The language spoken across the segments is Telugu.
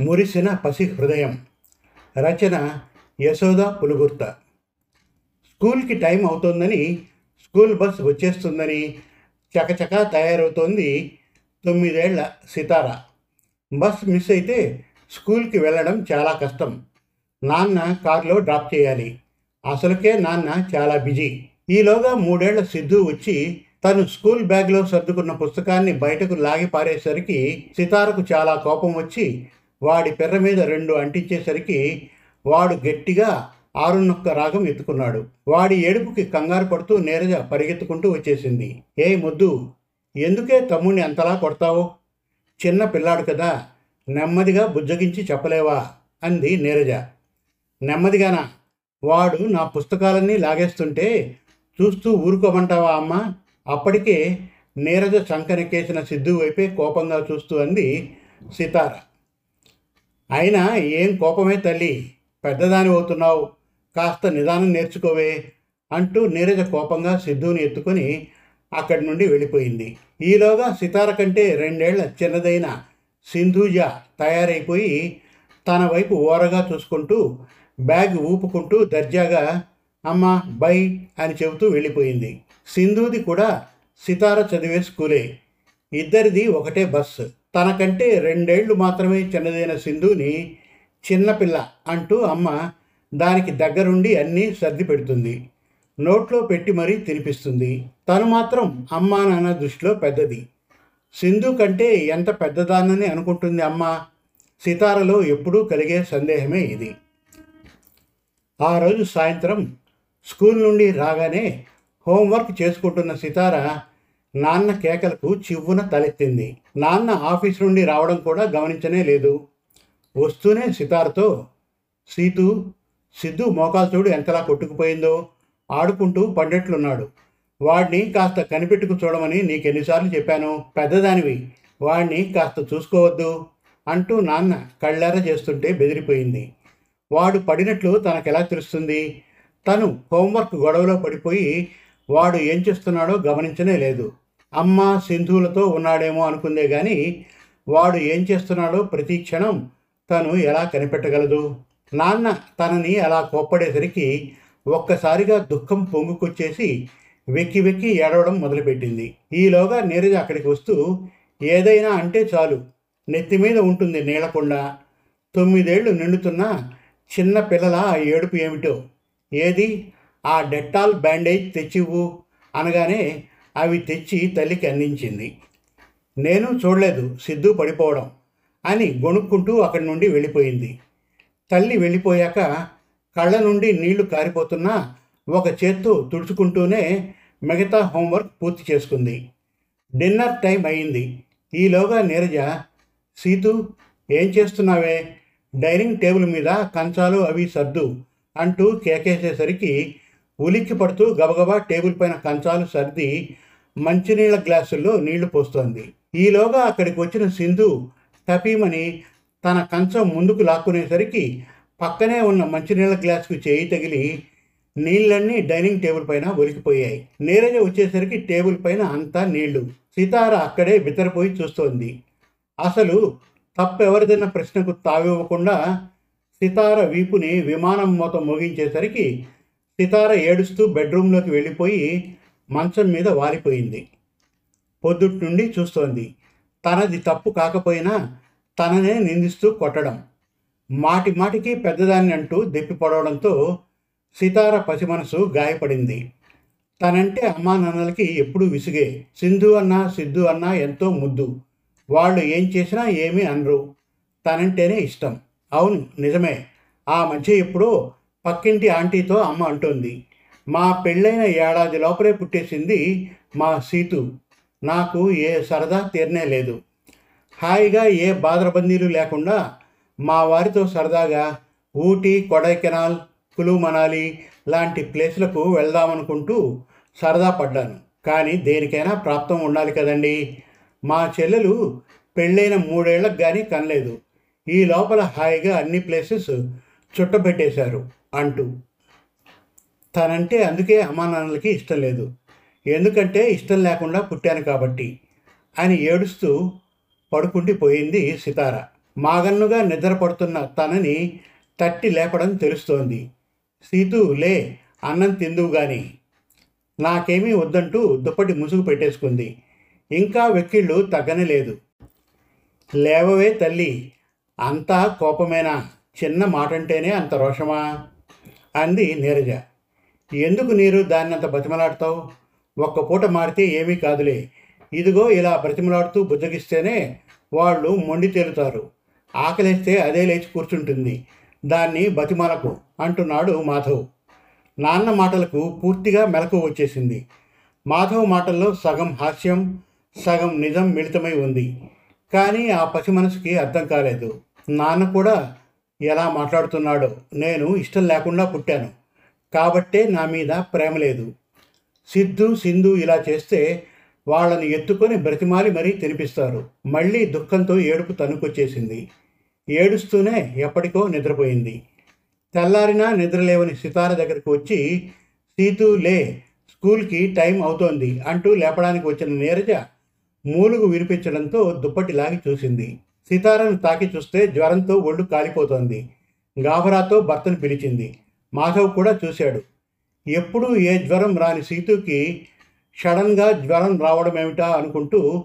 మురిసిన పసి హృదయం. రచన యశోద పులుగుర్త. స్కూల్కి టైం అవుతోందని స్కూల్ బస్ వచ్చేస్తుందని చకచకా తయారవుతోంది తొమ్మిదేళ్ళ సితార. బస్ మిస్ అయితే స్కూల్కి వెళ్ళడం చాలా కష్టం. నాన్న కారులో డ్రాప్ చేయాలి. అసలుకే నాన్న చాలా బిజీ. ఈలోగా మూడేళ్ళ సిద్ధు వచ్చి తను స్కూల్ బ్యాగ్లో సర్దుకున్న పుస్తకాన్ని బయటకు లాగి పారేసరికి సితారకు చాలా కోపం వచ్చి వాడి పెర్ర మీద రెండు అంటించేసరికి వాడు గట్టిగా ఆరున్నొక్క రాగం ఎత్తుకున్నాడు. వాడి ఏడుపుకి కంగారు పడుతూ నీరజ పరిగెత్తుకుంటూ వచ్చేసింది. ఏ ముద్దు ఎందుకే తమ్ముణ్ణి అంతలా కొడతావు? చిన్న పిల్లాడు కదా నెమ్మదిగా బుజ్జగించి చెప్పలేవా? అంది నీరజ. నెమ్మదిగానా? వాడు నా పుస్తకాలన్నీ లాగేస్తుంటే చూస్తూ ఊరుకోమంటావా అమ్మా? అప్పటికే నీరజ చంకనకేసిన సిద్ధు వైపే కోపంగా చూస్తూ అంది సితార. అయినా ఏం కోపమే తల్లి. పెద్దదాని అవుతున్నావు. కాస్త నిదానం నేర్చుకోవే అంటూ నీరజ కోపంగా సిద్ధుని ఎత్తుకొని అక్కడి నుండి వెళ్ళిపోయింది. ఈలోగా సితార కంటే రెండేళ్ళ చిన్నదైన సింధూజ తయారైపోయి తన వైపు ఓరగా చూసుకుంటూ బ్యాగ్ ఊపుకుంటూ దర్జాగా అమ్మ బై అని చెబుతూ వెళ్ళిపోయింది. సింధూది కూడా సితార చదివే స్కూలే. ఇద్దరిది ఒకటే బస్సు. తనకంటే రెండేళ్ళు మాత్రమే చిన్నదైన సింధుని చిన్నపిల్ల అంటూ అమ్మ దానికి దగ్గరుండి అన్నీ సర్ది పెడుతుంది. నోట్లో పెట్టి మరీ తినిపిస్తుంది. తను మాత్రం అమ్మా నాన్న దృష్టిలో పెద్దది. సింధు కంటే ఎంత పెద్దదాన్నని అనుకుంటుంది అమ్మ? సితారలో ఎప్పుడూ కలిగే సందేహమే ఇది. ఆ రోజు సాయంత్రం స్కూల్ నుండి రాగానే హోంవర్క్ చేసుకుంటున్న సితార నాన్న కేకలకు చివ్వున తలెత్తింది. నాన్న ఆఫీస్ నుండి రావడం కూడా గమనించనే లేదు. వస్తూనే సితారతో సీతు సిద్ధు మోకాలు చూడు ఎంతలా కొట్టుకుపోయిందో. ఆడుకుంటూ పండెట్లున్నాడు. వాడిని కాస్త కనిపెట్టుకు చూడమని నీకెన్నిసార్లు చెప్పాను. పెద్దదానివి. వాడిని కాస్త చూసుకోవద్దు అంటూ నాన్న కళ్ళార చేస్తుంటే బెదిరిపోయింది. వాడు పడినట్లు తనకెలా తెలుస్తుంది? తను హోంవర్క్ గొడవలో పడిపోయి వాడు ఏం చేస్తున్నాడో గమనించనే లేదు. అమ్మ సింధువులతో ఉన్నాడేమో అనుకుందే గాని వాడు ఏం చేస్తున్నాడో ప్రతి క్షణం తను ఎలా కనిపెట్టగలదు? నాన్న తనని అలా కోప్పడేసరికి ఒక్కసారిగా దుఃఖం పొంగుకొచ్చేసి వెక్కి వెక్కి ఏడవడం మొదలుపెట్టింది. ఈలోగా నీరజ అక్కడికి వస్తూ ఏదైనా అంటే చాలు. నెత్తి మీద ఉంటుంది నీళ్ళకుండా తొమ్మిదేళ్ళు నిండుతున్న చిన్న పిల్లల ఆ ఏడుపు ఏమిటో? ఏది? ఆ డెట్టాల్ బ్యాండేజ్ తెచ్చివ్వు. అనగానే అవి తెచ్చి తల్లికి అందించింది. నేను చూడలేదు సిద్ధు పడిపోవడం అని గొణుక్కుంటూ అక్కడి నుండి వెళ్ళిపోయింది. తల్లి వెళ్ళిపోయాక కళ్ళ నుండి నీళ్ళు కారిపోతున్నా ఒక చేత్తో తుడుచుకుంటూనే మిగతా హోంవర్క్ పూర్తి చేసుకుంది. డిన్నర్ టైం అయింది. ఈలోగా నీరజ సీతు ఏం చేస్తున్నావే? డైనింగ్ టేబుల్ మీద కంచాలు అవి సర్దు అంటూ కేకేసేసరికి ఉలిక్కి పడుతూ గబగబా టేబుల్ పైన కంచాలు సర్ది మంచినీళ్ళ గ్లాసుల్లో నీళ్ళు పోస్తోంది. ఈలోగా అక్కడికి వచ్చిన సింధు టపీమని తన కంచం ముందుకు లాక్కునేసరికి పక్కనే ఉన్న మంచినీళ్ళ గ్లాసుకు చేయి తగిలి నీళ్ళన్నీ డైనింగ్ టేబుల్ పైన ఒలికిపోయాయి. నీరజ వచ్చేసరికి టేబుల్ పైన అంతా నీళ్ళు. సితార అక్కడే బితరపోయి చూస్తోంది. అసలు తప్పెవరిదన్న ప్రశ్నకు తావివ్వకుండా సితార వీపుని విమానం మూత మోగించేసరికి సితార ఏడుస్తూ బెడ్రూమ్లోకి వెళ్ళిపోయి మంచం మీద వాలిపోయింది. పొద్దుటి నుండి చూస్తోంది. తనది తప్పు కాకపోయినా తననే నిందిస్తూ కొట్టడం. మాటి మాటికి పెద్దదాన్ని అంటూ దెప్పి పడవడంతో సితార పసిమనసు గాయపడింది. తనంటే అమ్మా నాన్నలకి ఎప్పుడూ విసిగే సింధు అన్నా సిద్ధు అన్నా ఎంతో ముద్దు. వాళ్ళు ఏం చేసినా ఏమీ అనరు. తనంటేనే ఇష్టం. అవును నిజమే. ఆ మధ్య ఎప్పుడో పక్కింటి ఆంటీతో అమ్మ అంటోంది మా పెళ్ళైన ఏడాది లోపలే పుట్టేసింది మా సీతు. నాకు ఏ సరదా తీరనే లేదు. హాయిగా ఏ బాధరబందీలు లేకుండా మా వారితో సరదాగా ఊటీ కొడైకెనాల్ కులు మనాలి లాంటి ప్లేస్లకు వెళ్దామనుకుంటూ సరదా పడ్డాను. కానీ దేనికైనా ప్రాప్తం ఉండాలి కదండి. మా చెల్లెలు పెళ్ళైన మూడేళ్ళకు కానీ కనలేదు. ఈ లోపల హాయిగా అన్ని ప్లేసెస్ చుట్టబెట్టేశారు. అంటూ. తనంటే అందుకే అమ్మా నాన్నలకి ఇష్టం లేదు. ఎందుకంటే ఇష్టం లేకుండా పుట్టాను కాబట్టి. అని ఏడుస్తూ పడుకుండి పోయింది సితార. మాగన్నుగా నిద్రపడుతున్న తనని తట్టి లేపడం తెలుస్తోంది. సీతు లే అన్నం తిందువు గాని. నాకేమీ వద్దంటూ దుప్పటి ముసుగు పెట్టేసుకుంది. ఇంకా వెక్కిళ్ళు తగ్గనే లేదు. లేవవే తల్లి అంతా కోపమేనా? చిన్న మాటంటేనే అంత రోషమా? అంది నీరజ. ఎందుకు నీరు దాన్నంత బతిమలాడతావు ఒక్క పూట మారితే ఏమీ కాదులే. ఇదిగో ఇలా బ్రతిమలాడుతూ బుజ్జగిస్తేనే వాళ్ళు మొండి తేలుతారు. ఆకలిస్తే అదే లేచి కూర్చుంటుంది. దాన్ని బతిమలకు అంటున్నాడు మాధవ్. నాన్న మాటలకు పూర్తిగా మెలకు వచ్చేసింది. మాధవ్ మాటల్లో సగం హాస్యం సగం నిజం మిళితమై ఉంది. కానీ ఆ పసి మనసుకి అర్థం కాలేదు. నాన్న కూడా ఎలా మాట్లాడుతున్నాడో నేను ఇష్టం లేకుండా పుట్టాను. కాబట్టే నా మీద ప్రేమ లేదు. సిద్ధు సింధు ఇలా చేస్తే వాళ్ళని ఎత్తుకొని బ్రతిమాలి మరీ తినిపిస్తారు. మళ్ళీ దుఃఖంతో ఏడుపు తనుకొచ్చేసింది. ఏడుస్తూనే ఎప్పటికో నిద్రపోయింది. తెల్లారినా నిద్రలేవని సితార దగ్గరికి వచ్చి సీతు లే స్కూల్కి టైం అవుతోంది అంటూ లేపడానికి వచ్చిన నీరజ మూలుగు వినిపించడంతో దుప్పటి లాగి చూసింది. సీతారాను తాకి చూస్తే జ్వరంతో ఒళ్ళు కాలిపోతోంది. గాబరాతో భర్తను పిలిచింది. మాధవ్ కూడా చూశాడు. ఎప్పుడూ ఏ జ్వరం రాని సీతుకి సడన్గా జ్వరం రావడం ఏమిటా అనుకుంటూ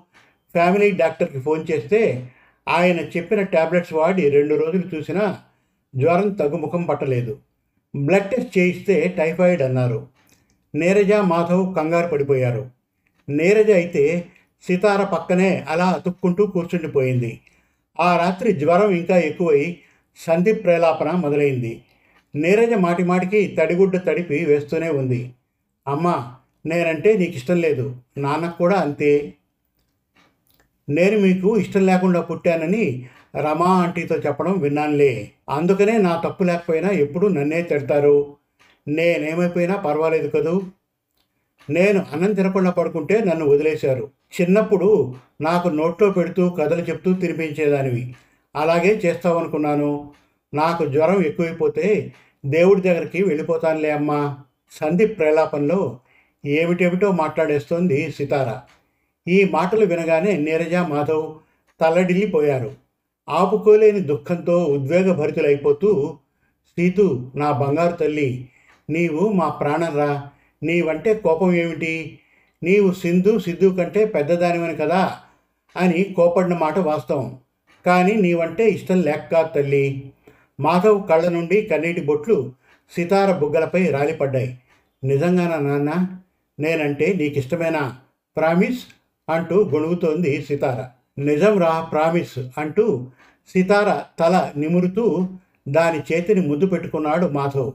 ఫ్యామిలీ డాక్టర్కి ఫోన్ చేస్తే ఆయన చెప్పిన టాబ్లెట్స్ వాడి రెండు రోజులు చూసినా జ్వరం తగ్గుముఖం పట్టలేదు. బ్లడ్ టెస్ట్ చేయిస్తే టైఫాయిడ్ అన్నారు. నీరజ మాధవ్ కంగారు పడిపోయారు. నీరజ అయితే సితార పక్కనే అలా అతుక్కుంటూ కూర్చుండిపోయింది. ఆ రాత్రి జ్వరం ఇంకా ఎక్కువై సంధి ప్రేలాపన మొదలైంది. నీరజ మాటిమాటికి తడిగుడ్డ తడిపి వేస్తూనే ఉంది. అమ్మా నేనంటే నీకు ఇష్టం లేదు. నాన్నకు కూడా అంతే. నేను మీకు ఇష్టం లేకుండా పుట్టానని రమా ఆంటీతో చెప్పడం విన్నానులే. అందుకనే నా తప్పు లేకపోయినా ఎప్పుడు నన్నే తిడతారు. నేనేమైపోయినా పర్వాలేదు కదూ? నేను అన్నం తినకుండా పడుకుంటే నన్ను వదిలేశారు. చిన్నప్పుడు నాకు నోట్లో పెడుతూ కథలు చెప్తూ తినిపించేదానివి. అలాగే చేస్తావనుకున్నాను. నాకు జ్వరం ఎక్కువైపోతే దేవుడి దగ్గరికి వెళ్ళిపోతానులే అమ్మా. సందీప్ ప్రలాపంలో ఏమిటేమిటో మాట్లాడేస్తోంది సితార. ఈ మాటలు వినగానే నీరజ మాధవ్ తల్లడిల్లిపోయారు. ఆపుకోలేని దుఃఖంతో ఉద్వేగభరితులైపోతూ సీతు నా బంగారు తల్లి నీవు మా ప్రాణంరా. నీవంటే కోపం ఏమిటి? నీవు సింధు సిద్ధు కంటే పెద్దదానివని కదా? అని కోపడిన మాట వాస్తవం. కానీ నీవంటే ఇష్టం లేక తల్లి. మాధవ్ కళ్ళ నుండి కన్నీటి బొట్లు సితార బుగ్గలపై రాలిపడ్డాయి. నిజంగానా నాన్న? నేనంటే నీకు ఇష్టమేనా ప్రామిస్ అంటూ గొణుగుతోంది సితార. నిజం రా ప్రామిస్ అంటూ సితార తల నిమురుతూ దాని చేతిని ముద్దు పెట్టుకున్నాడు మాధవ్.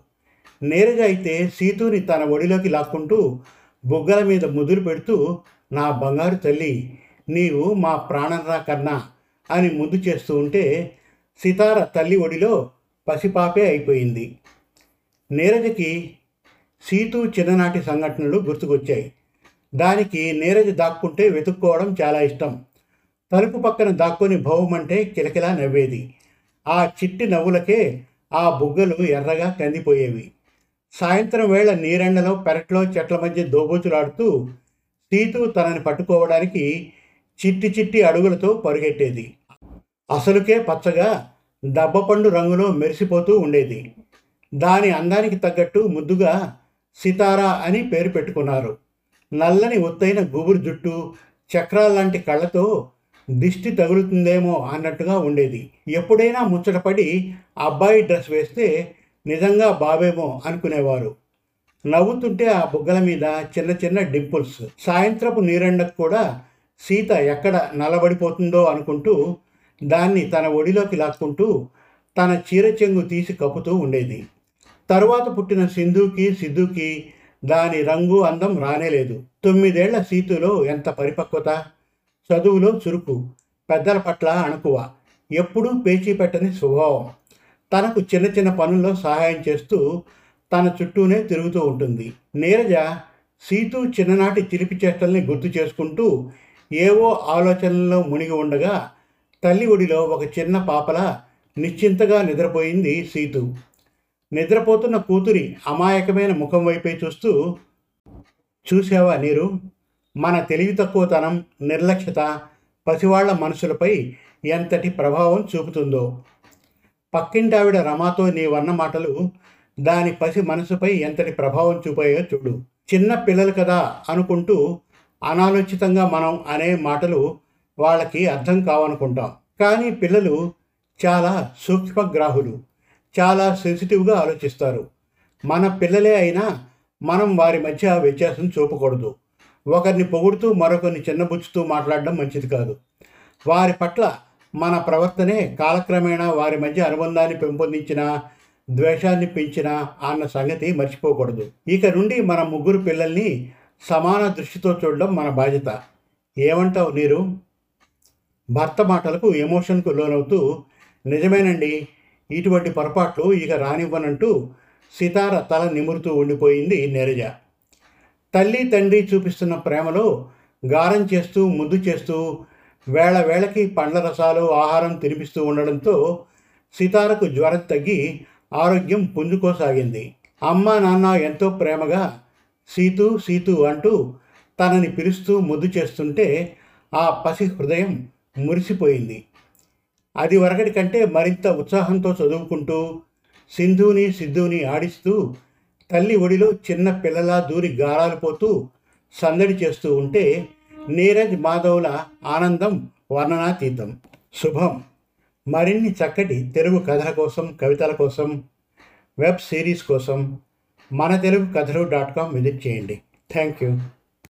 నీరజ అయితే సీతుని తన ఒడిలోకి లాక్కుంటూ బుగ్గల మీద ముదురు పెడుతూ నా బంగారు తల్లి నీవు మా ప్రాణంరా కన్నా అని ముద్దు చేస్తూ ఉంటే సితార తల్లి ఒడిలో పసిపాపే అయిపోయింది. నీరజకి సీతు చిన్ననాటి సంఘటనలు గుర్తుకొచ్చాయి. దానికి నీరజ దాక్కుంటే వెతుక్కోవడం చాలా ఇష్టం. తలుపు పక్కన దాక్కుని భౌమంటే కిలకిలా నవ్వేది. ఆ చిట్టి నవ్వులకే ఆ బుగ్గలు ఎర్రగా కందిపోయేవి. సాయంత్రం వేళ నీరెండలో పెరట్లో చెట్ల మధ్య దోబూచులాడుతూ సీతు తనని పట్టుకోవడానికి చిట్టి చిట్టి అడుగులతో పరుగెట్టేది. అసలుకే పచ్చగా దబ్బపండు రంగులో మెరిసిపోతూ ఉండేది. దాని అందానికి తగ్గట్టు ముద్దుగా సితారా అని పేరు పెట్టుకున్నారు. నల్లని ఒత్తైన గుబురు జుట్టు చక్రాల్లాంటి కళ్ళతో దిష్టి తగులుతుందేమో అన్నట్టుగా ఉండేది. ఎప్పుడైనా ముచ్చటపడి అబ్బాయి డ్రెస్ వేస్తే నిజంగా బావేమో అనుకునేవారు. నవ్వుతుంటే ఆ బుగ్గల మీద చిన్న చిన్న డింపుల్స్. సాయంత్రపు నీరెండకు కూడా సీత ఎక్కడ నలబడిపోతుందో అనుకుంటూ దాన్ని తన ఒడిలోకి లాక్కుంటూ తన చీర చెంగు తీసి కప్పుతూ ఉండేది. తరువాత పుట్టిన సింధుకి సిద్ధుకి దాని రంగు అందం రానేలేదు తొమ్మిదేళ్ళ సీతులో ఎంత పరిపక్వత? చదువులో చురుకు పెద్దల పట్ల అణకువ ఎప్పుడూ పేచీ పెట్టని స్వభావం. తనకు చిన్న చిన్న పనుల్లో సహాయం చేస్తూ తన చుట్టూనే తిరుగుతూ ఉంటుంది. నీరజ సీతు చిన్ననాటి చిలిపి చేష్టల్ని గుర్తు చేసుకుంటూ ఏవో ఆలోచనల్లో మునిగి ఉండగా తల్లి ఒడిలో ఒక చిన్న పాపల నిశ్చింతగా నిద్రపోయింది సీతు. నిద్రపోతున్న కూతురి అమాయకమైన ముఖం వైపే చూస్తూ చూసావా నీరు? మన తెలివి తక్కువతనం నిర్లక్ష్యత పసివాళ్ళ మనసులపై ఎంతటి ప్రభావం చూపుతుందో. పక్కింటావిడ రమాతో నీవన్న మాటలు దాని పసి మనసుపై ఎంతటి ప్రభావం చూపాయో చూడు. చిన్న పిల్లలు కదా అనుకుంటూ అనాలోచితంగా మనం అనే మాటలు వాళ్ళకి అర్థం కావనుకుంటాం. కానీ పిల్లలు చాలా సూక్ష్మగ్రాహులు చాలా సెన్సిటివ్గా ఆలోచిస్తారు. మన పిల్లలే అయినా మనం వారి మధ్య వ్యత్యాసం చూపకూడదు. ఒకరిని పొగుడుతూ మరొకరిని చిన్నబుచ్చుతూ మాట్లాడడం మంచిది కాదు. వారి పట్ల మన ప్రవర్తనే కాలక్రమేణా వారి మధ్య అనుబంధాన్ని పెంపొందించిన ద్వేషాన్ని పెంచిన అన్న సంగతి మర్చిపోకూడదు. ఇక నుండి మన ముగ్గురు పిల్లల్ని సమాన దృష్టితో చూడడం మన బాధ్యత. ఏమంటావు నీరు? భర్త మాటలకు ఎమోషన్కు లోనవుతూ నిజమేనండి ఇటువంటి పొరపాట్లు ఇక రానివ్వనంటూ సితార తల నిమురుతూ ఉండిపోయింది నీరజ. తల్లి తండ్రి చూపిస్తున్న ప్రేమలో గారం చేస్తూ ముద్దు చేస్తూ వేళ వేళకి పండ్ల రసాలు ఆహారం తినిపిస్తూ ఉండడంతో సితారకు జ్వరం తగ్గి ఆరోగ్యం పుంజుకోసాగింది. అమ్మ నాన్న ఎంతో ప్రేమగా సీతు సీతు అంటూ తనని పిలుస్తూ ముద్దు చేస్తుంటే ఆ పసి హృదయం మురిసిపోయింది. అది వరకటి కంటే మరింత ఉత్సాహంతో చదువుకుంటూ సింధుని సిద్ధుని ఆడిస్తూ తల్లి ఒడిలో చిన్న పిల్లలా దూరి గారాలు పోతూ సందడి చేస్తూ ఉంటే నీరజ్ మాధవుల ఆనందం వర్ణనాతీతం. శుభం. మరిన్ని చక్కటి తెలుగు కథల కోసం కవితల కోసం వెబ్ సిరీస్ కోసం మన Telugu Kathalu dot com visit చేయండి. Thank you.